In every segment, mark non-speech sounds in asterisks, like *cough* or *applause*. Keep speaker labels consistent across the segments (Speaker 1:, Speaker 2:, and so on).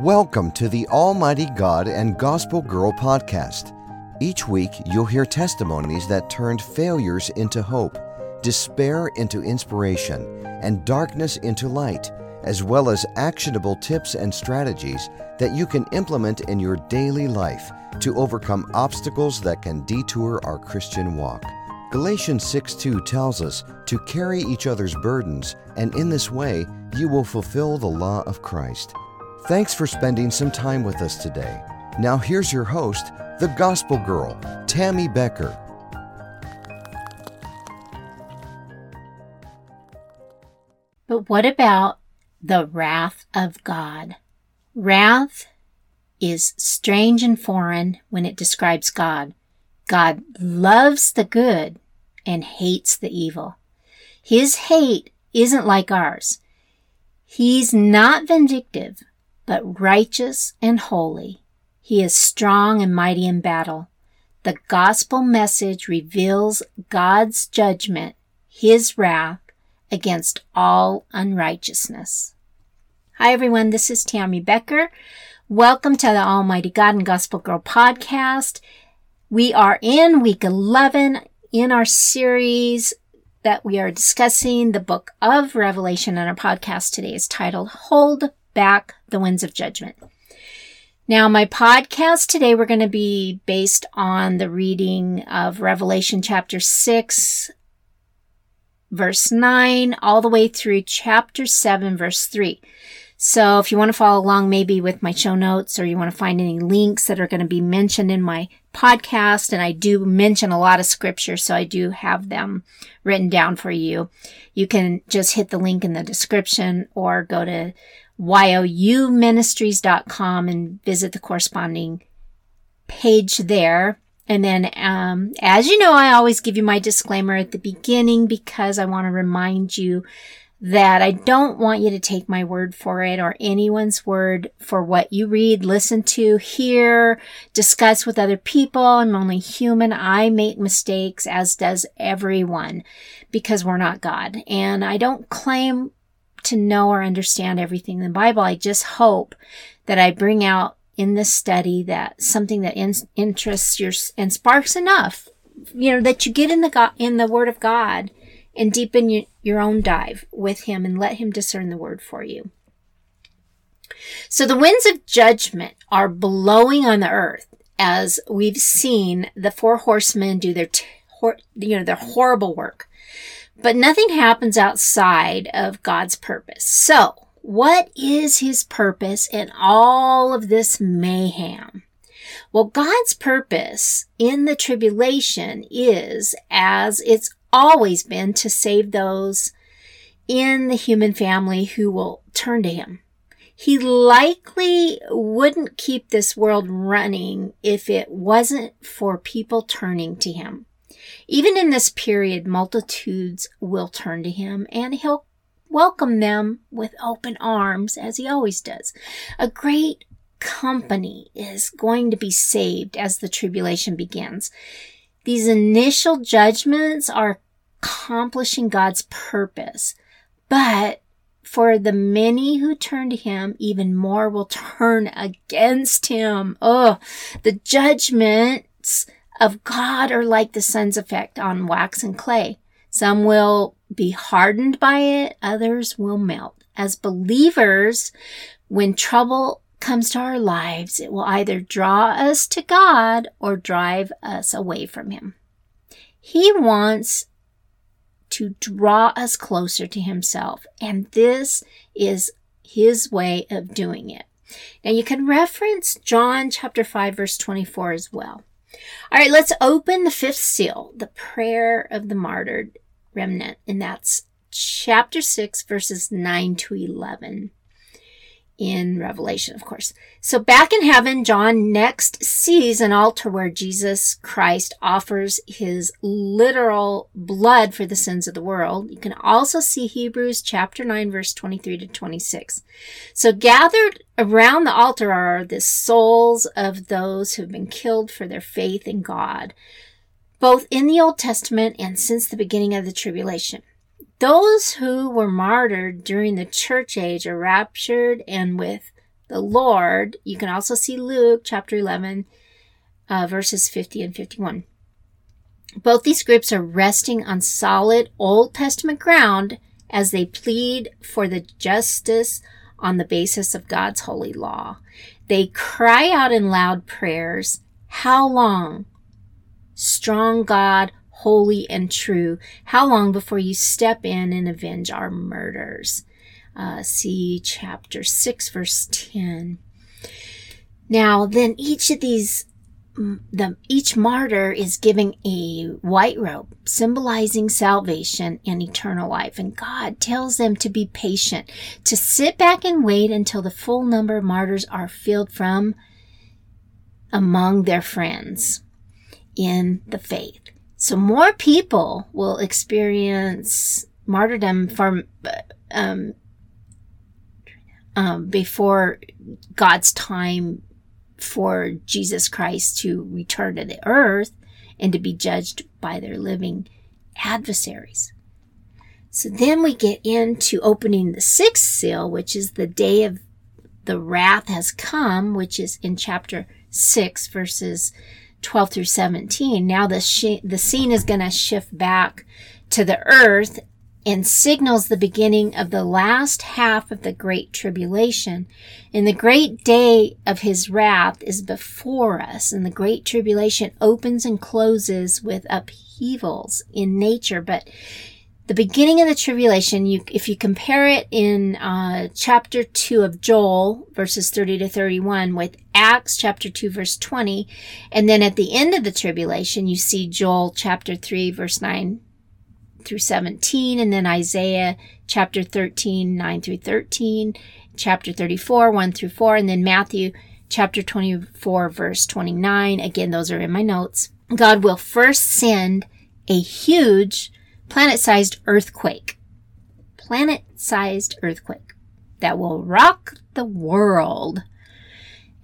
Speaker 1: Welcome to the Almighty God and Gospel Girl podcast. Each week, you'll hear testimonies that turned failures into hope, despair into inspiration, and darkness into light, as well as actionable tips and strategies that you can implement in your daily life to overcome obstacles that can detour our Christian walk. Galatians 6 2 tells us to carry each other's burdens, and in this way, you will fulfill the law of Christ. Thanks for spending some time with us today. Now, here's your host, the Gospel Girl, Tammy Becker.
Speaker 2: But what about the wrath of God? Wrath is strange and foreign when it describes God. God loves the good and hates the evil. His hate isn't like ours. He's not vindictive, but righteous and holy. He is strong and mighty in battle. The gospel message reveals God's judgment, His wrath against all unrighteousness. Hi everyone, this is Tammy Becker. Welcome to the Almighty God and Gospel Girl podcast. We are in week 11 in our series that we are discussing the book of Revelation and our podcast today is titled Hold back the winds of judgment. Now, my podcast today, we're going to be based on the reading of Revelation chapter 6, verse 9, all the way through chapter 7, verse 3. So if you want to follow along maybe with my show notes or you want to find any links that are going to be mentioned in my podcast, and I do mention a lot of scripture, so I do have them written down for you. You can just hit the link in the description or go to youministries.com and visit the corresponding page there. And then, um, as you know, I always give you my disclaimer at the beginning because I want to remind you that I don't want you to take my word for it or anyone's word for what you read, listen to, hear, discuss with other people. I'm only human. I make mistakes, as does everyone, because we're not God. And I don't claim to know or understand everything in the Bible. I just hope that I bring out in this study that something that in, interests your and sparks enough, you know, that you get in the God, in the Word of God and deepen your, your own dive with Him and let Him discern the Word for you. So the winds of judgment are blowing on the earth as we've seen the four horsemen do their, you know, their horrible work. But nothing happens outside of God's purpose. So, what is his purpose in all of this mayhem? Well, God's purpose in the tribulation is, as it's always been, to save those in the human family who will turn to him. He likely wouldn't keep this world running if it wasn't for people turning to him. Even in this period, multitudes will turn to him and he'll welcome them with open arms as he always does. A great company is going to be saved as the tribulation begins. These initial judgments are accomplishing God's purpose, but for the many who turn to him, even more will turn *laughs* against him. Oh, the judgments of God are like the sun's effect on wax and clay. Some will be hardened by it, others will melt. As believers, when trouble comes to our lives, it will either draw us to God or drive us away from Him. He wants to draw us closer to Himself, and this is His way of doing it. Now you can reference John chapter 5 verse 24 as well. All right, let's open the fifth seal, the prayer of the martyred remnant, and that's chapter 6, verses 9 to 11 in Revelation, of course. So back in heaven, John next sees an altar where Jesus Christ offers his literal blood for the sins of the world. You can also see Hebrews chapter 9, verse 23 to 26. So gathered around the altar are the souls of those who have been killed for their faith in God, both in the Old Testament and since the beginning of the tribulation. Those who were martyred during the church age are raptured and with the Lord. You can also see Luke chapter 11, uh, verses 50 and 51. Both these groups are resting on solid Old Testament ground as they plead for the justice on the basis of God's holy law. They cry out in loud prayers, How long? Strong God, holy and true, how long before you step in and avenge our murders? Uh, see chapter 6, verse 10. Now, then each of these the each martyr is giving a white robe symbolizing salvation and eternal life and god tells them to be patient to sit back and wait until the full number of martyrs are filled from among their friends in the faith so more people will experience martyrdom from um, um, before God's time for Jesus Christ to return to the earth and to be judged by their living adversaries. So then we get into opening the sixth seal, which is the day of the wrath has come, which is in chapter 6, verses 12 through 17. Now the, sh- the scene is going to shift back to the earth and signals the beginning of the last half of the great tribulation. And the great day of his wrath is before us, and the great tribulation opens and closes with upheavals in nature. But the beginning of the tribulation, you, if you compare it in uh, chapter 2 of Joel, verses 30 to 31, with Acts chapter 2, verse 20, and then at the end of the tribulation, you see Joel chapter 3, verse 9 through 17, and then Isaiah chapter 13, 9 through 13, chapter 34, 1 through 4, and then Matthew chapter 24, verse 29. Again, those are in my notes. God will first send a huge planet sized earthquake. Planet sized earthquake that will rock the world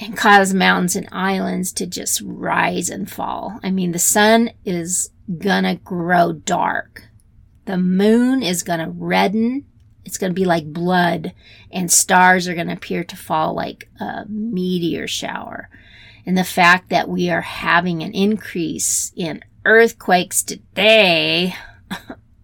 Speaker 2: and cause mountains and islands to just rise and fall. I mean, the sun is gonna grow dark. The moon is to redden. It's to be like blood, and stars are to appear to fall like a meteor shower. And the fact that we are having an increase in earthquakes today,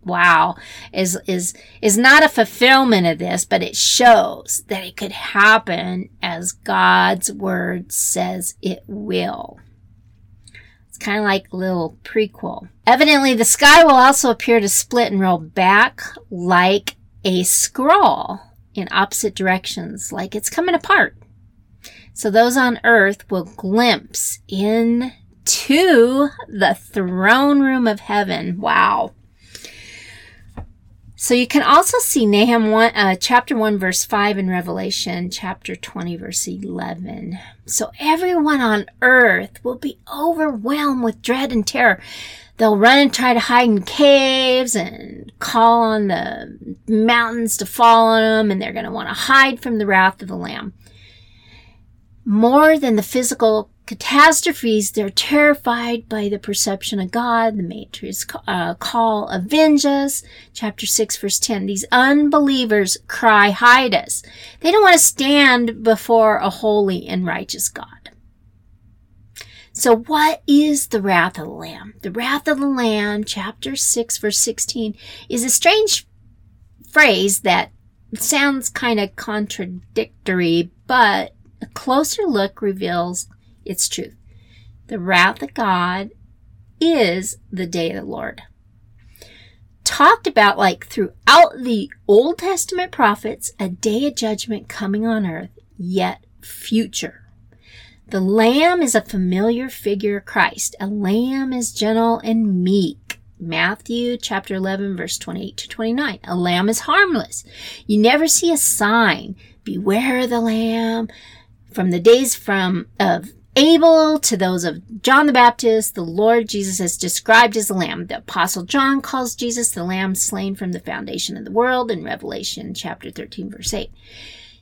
Speaker 2: wow, is, is, is not a fulfillment of this, but it shows that it could happen as God's word says it will It's kind of like a little prequel. Evidently, the sky will also appear to split and roll back like a scroll in opposite directions, like it's coming apart. So those on earth will glimpse into the throne room of heaven. Wow. So you can also see Nahum 1, uh, chapter 1, verse 5 in Revelation, chapter 20, verse 11. So everyone on earth will be overwhelmed with dread and terror. They'll run and try to hide in caves and call on the mountains to fall on them, and they're going to want to hide from the wrath of the Lamb. More than the physical catastrophes, they're terrified by the perception of God. The martyrs uh, call, avenge us. Chapter 6, verse 10. These unbelievers cry, hide us. They don't want to stand before a holy and righteous God. So what is the wrath of the Lamb? The wrath of the Lamb, chapter 6, verse 16, is a strange phrase that sounds kind of contradictory, but a closer look reveals its truth. The wrath of God is the day of the Lord. Talked about like throughout the Old Testament prophets, a day of judgment coming on earth, yet future. The lamb is a familiar figure Christ. A lamb is gentle and meek. Matthew chapter 11 verse 28 to 29. A lamb is harmless. You never see a sign. Beware of the lamb. From the days from of Abel to those of John the Baptist, the Lord Jesus is described as a lamb. The apostle John calls Jesus the lamb slain from the foundation of the world in Revelation chapter 13 verse 8.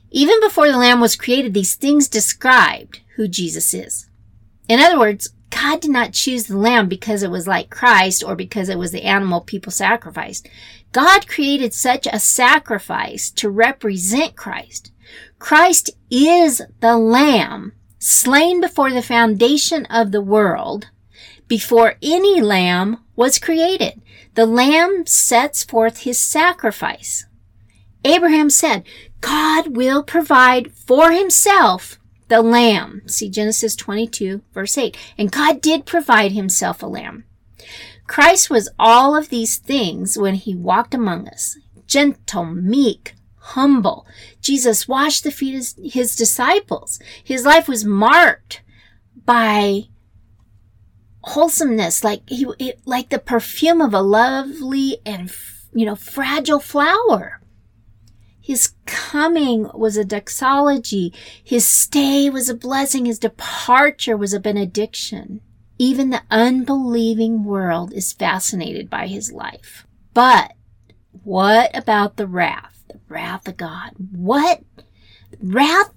Speaker 2: Even before the lamb was created, these things described who Jesus is. In other words, God did not choose the lamb because it was like Christ or because it was the animal people sacrificed. God created such a sacrifice to represent Christ. Christ is the Lamb slain before the foundation of the world, before any lamb was created. The lamb sets forth his sacrifice. Abraham said, God will provide for himself the lamb. See Genesis 22 verse 8. And God did provide himself a lamb. Christ was all of these things when he walked among us. Gentle, meek, humble. Jesus washed the feet of his disciples. His life was marked by wholesomeness, like he, like the perfume of a lovely and, you know, fragile flower. His coming was a doxology. His stay was a blessing. His departure was a benediction. Even the unbelieving world is fascinated by his life. But what about the wrath? Wrath of God. What? Wrath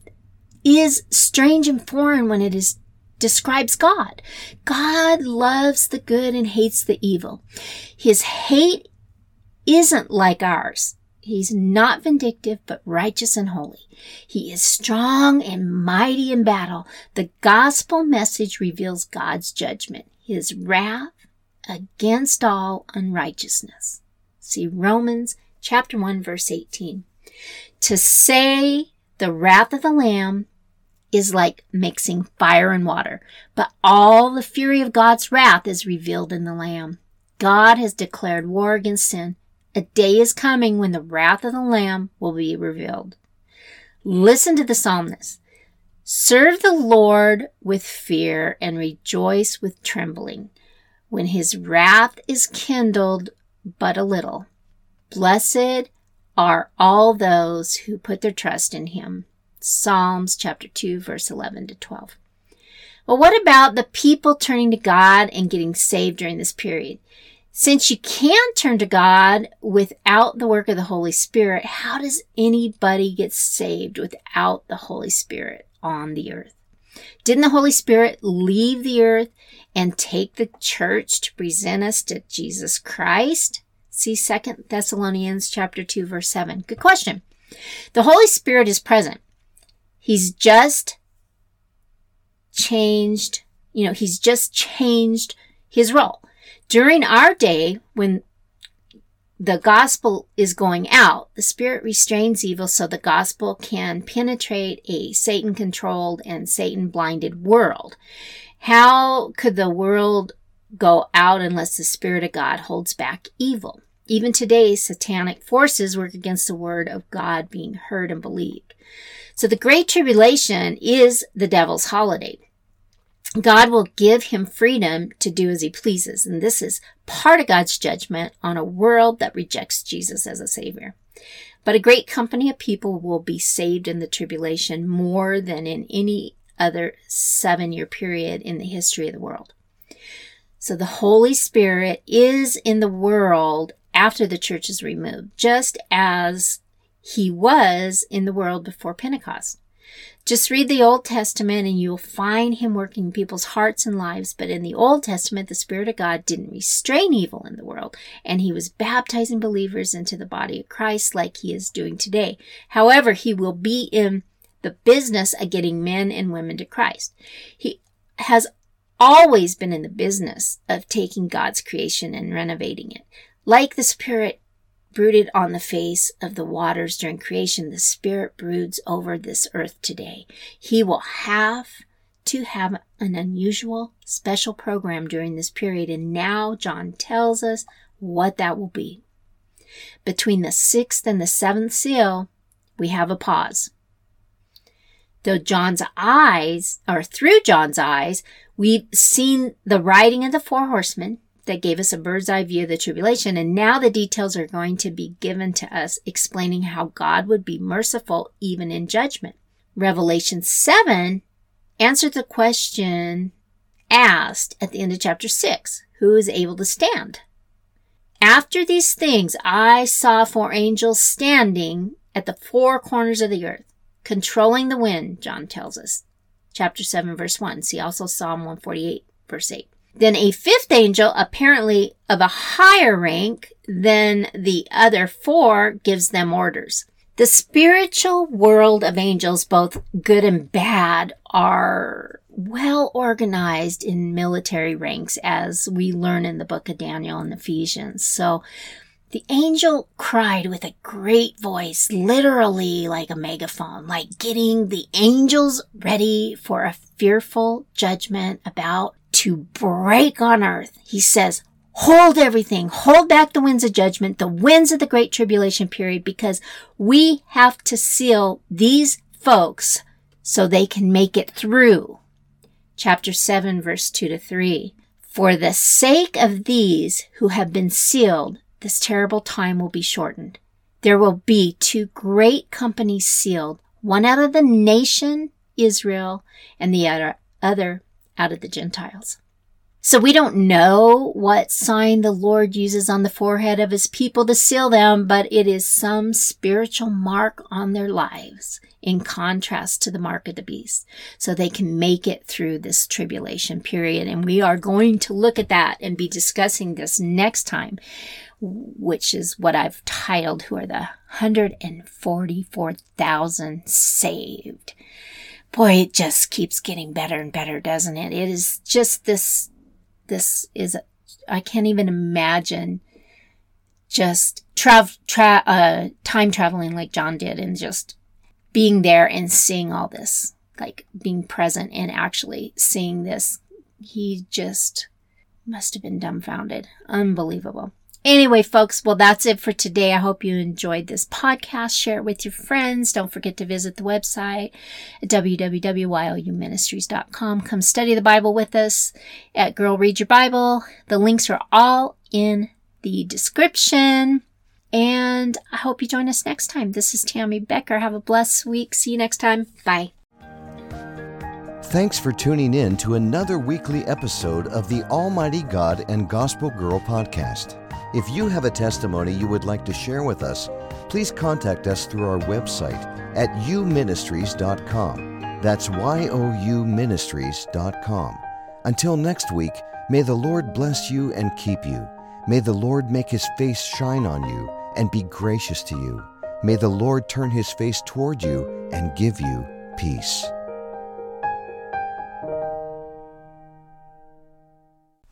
Speaker 2: is strange and foreign when it is describes God. God loves the good and hates the evil. His hate isn't like ours. He's not vindictive, but righteous and holy. He is strong and mighty in battle. The gospel message reveals God's judgment, his wrath against all unrighteousness. See Romans chapter 1 verse 18. To say the wrath of the lamb is like mixing fire and water, but all the fury of God's wrath is revealed in the lamb. God has declared war against sin a day is coming when the wrath of the Lamb will be revealed. Listen to the psalmist. Serve the Lord with fear and rejoice with trembling when his wrath is kindled but a little. Blessed are all those who put their trust in him. Psalms chapter 2 verse 11 to 12. Well, what about the people turning to God and getting saved during this period? Since you can turn to God without the work of the Holy Spirit, how does anybody get saved without the Holy Spirit on the earth? Didn't the Holy Spirit leave the earth and take the church to present us to Jesus Christ? See 2 Thessalonians chapter 2 verse 7. Good question. The Holy Spirit is present. He's just changed, you know, he's just changed his role. During our day, when the gospel is going out, the spirit restrains evil so the gospel can penetrate a Satan controlled and Satan blinded world. How could the world go out unless the spirit of God holds back evil? Even today, satanic forces work against the word of God being heard and believed. So the Great Tribulation is the devil's holiday. God will give him freedom to do as he pleases. And this is part of God's judgment on a world that rejects Jesus as a savior. But a great company of people will be saved in the tribulation more than in any other seven year period in the history of the world. So the Holy Spirit is in the world after the church is removed, just as he was in the world before Pentecost. Just read the Old Testament and you'll find him working in people's hearts and lives. But in the Old Testament, the Spirit of God didn't restrain evil in the world, and he was baptizing believers into the body of Christ like he is doing today. However, he will be in the business of getting men and women to Christ. He has always been in the business of taking God's creation and renovating it. Like the Spirit brooded on the face of the waters during creation, the Spirit broods over this earth today. He will have to have an unusual, special program during this period, and now John tells us what that will be. Between the sixth and the seventh seal, we have a pause. Though John's eyes, or through John's eyes, we've seen the riding of the four horsemen, that gave us a bird's eye view of the tribulation. And now the details are going to be given to us explaining how God would be merciful even in judgment. Revelation 7 answered the question asked at the end of chapter 6 Who is able to stand? After these things, I saw four angels standing at the four corners of the earth, controlling the wind, John tells us. Chapter 7, verse 1. See also Psalm 148, verse 8. Then a fifth angel, apparently of a higher rank than the other four, gives them orders. The spiritual world of angels, both good and bad, are well organized in military ranks as we learn in the book of Daniel and Ephesians. So the angel cried with a great voice, literally like a megaphone, like getting the angels ready for a fearful judgment about to break on earth. He says, hold everything, hold back the winds of judgment, the winds of the great tribulation period, because we have to seal these folks so they can make it through. Chapter 7, verse 2 to 3. For the sake of these who have been sealed, this terrible time will be shortened. There will be two great companies sealed, one out of the nation Israel and the other, other out of the Gentiles. So we don't know what sign the Lord uses on the forehead of his people to seal them, but it is some spiritual mark on their lives in contrast to the mark of the beast. So they can make it through this tribulation period. And we are going to look at that and be discussing this next time, which is what I've titled Who are the 144,000 saved? Boy, it just keeps getting better and better, doesn't it? It is just this this is, I can't even imagine just travel, tra- uh, time traveling like John did and just being there and seeing all this, like being present and actually seeing this. He just must have been dumbfounded. Unbelievable. Anyway, folks, well, that's it for today. I hope you enjoyed this podcast. Share it with your friends. Don't forget to visit the website at www.youministries.com. Come study the Bible with us at Girl Read Your Bible. The links are all in the description. And I hope you join us next time. This is Tammy Becker. Have a blessed week. See you next time. Bye.
Speaker 1: Thanks for tuning in to another weekly episode of the Almighty God and Gospel Girl podcast. If you have a testimony you would like to share with us, please contact us through our website at youministries.com. That's Y O U ministries.com. Until next week, may the Lord bless you and keep you. May the Lord make his face shine on you and be gracious to you. May the Lord turn his face toward you and give you peace.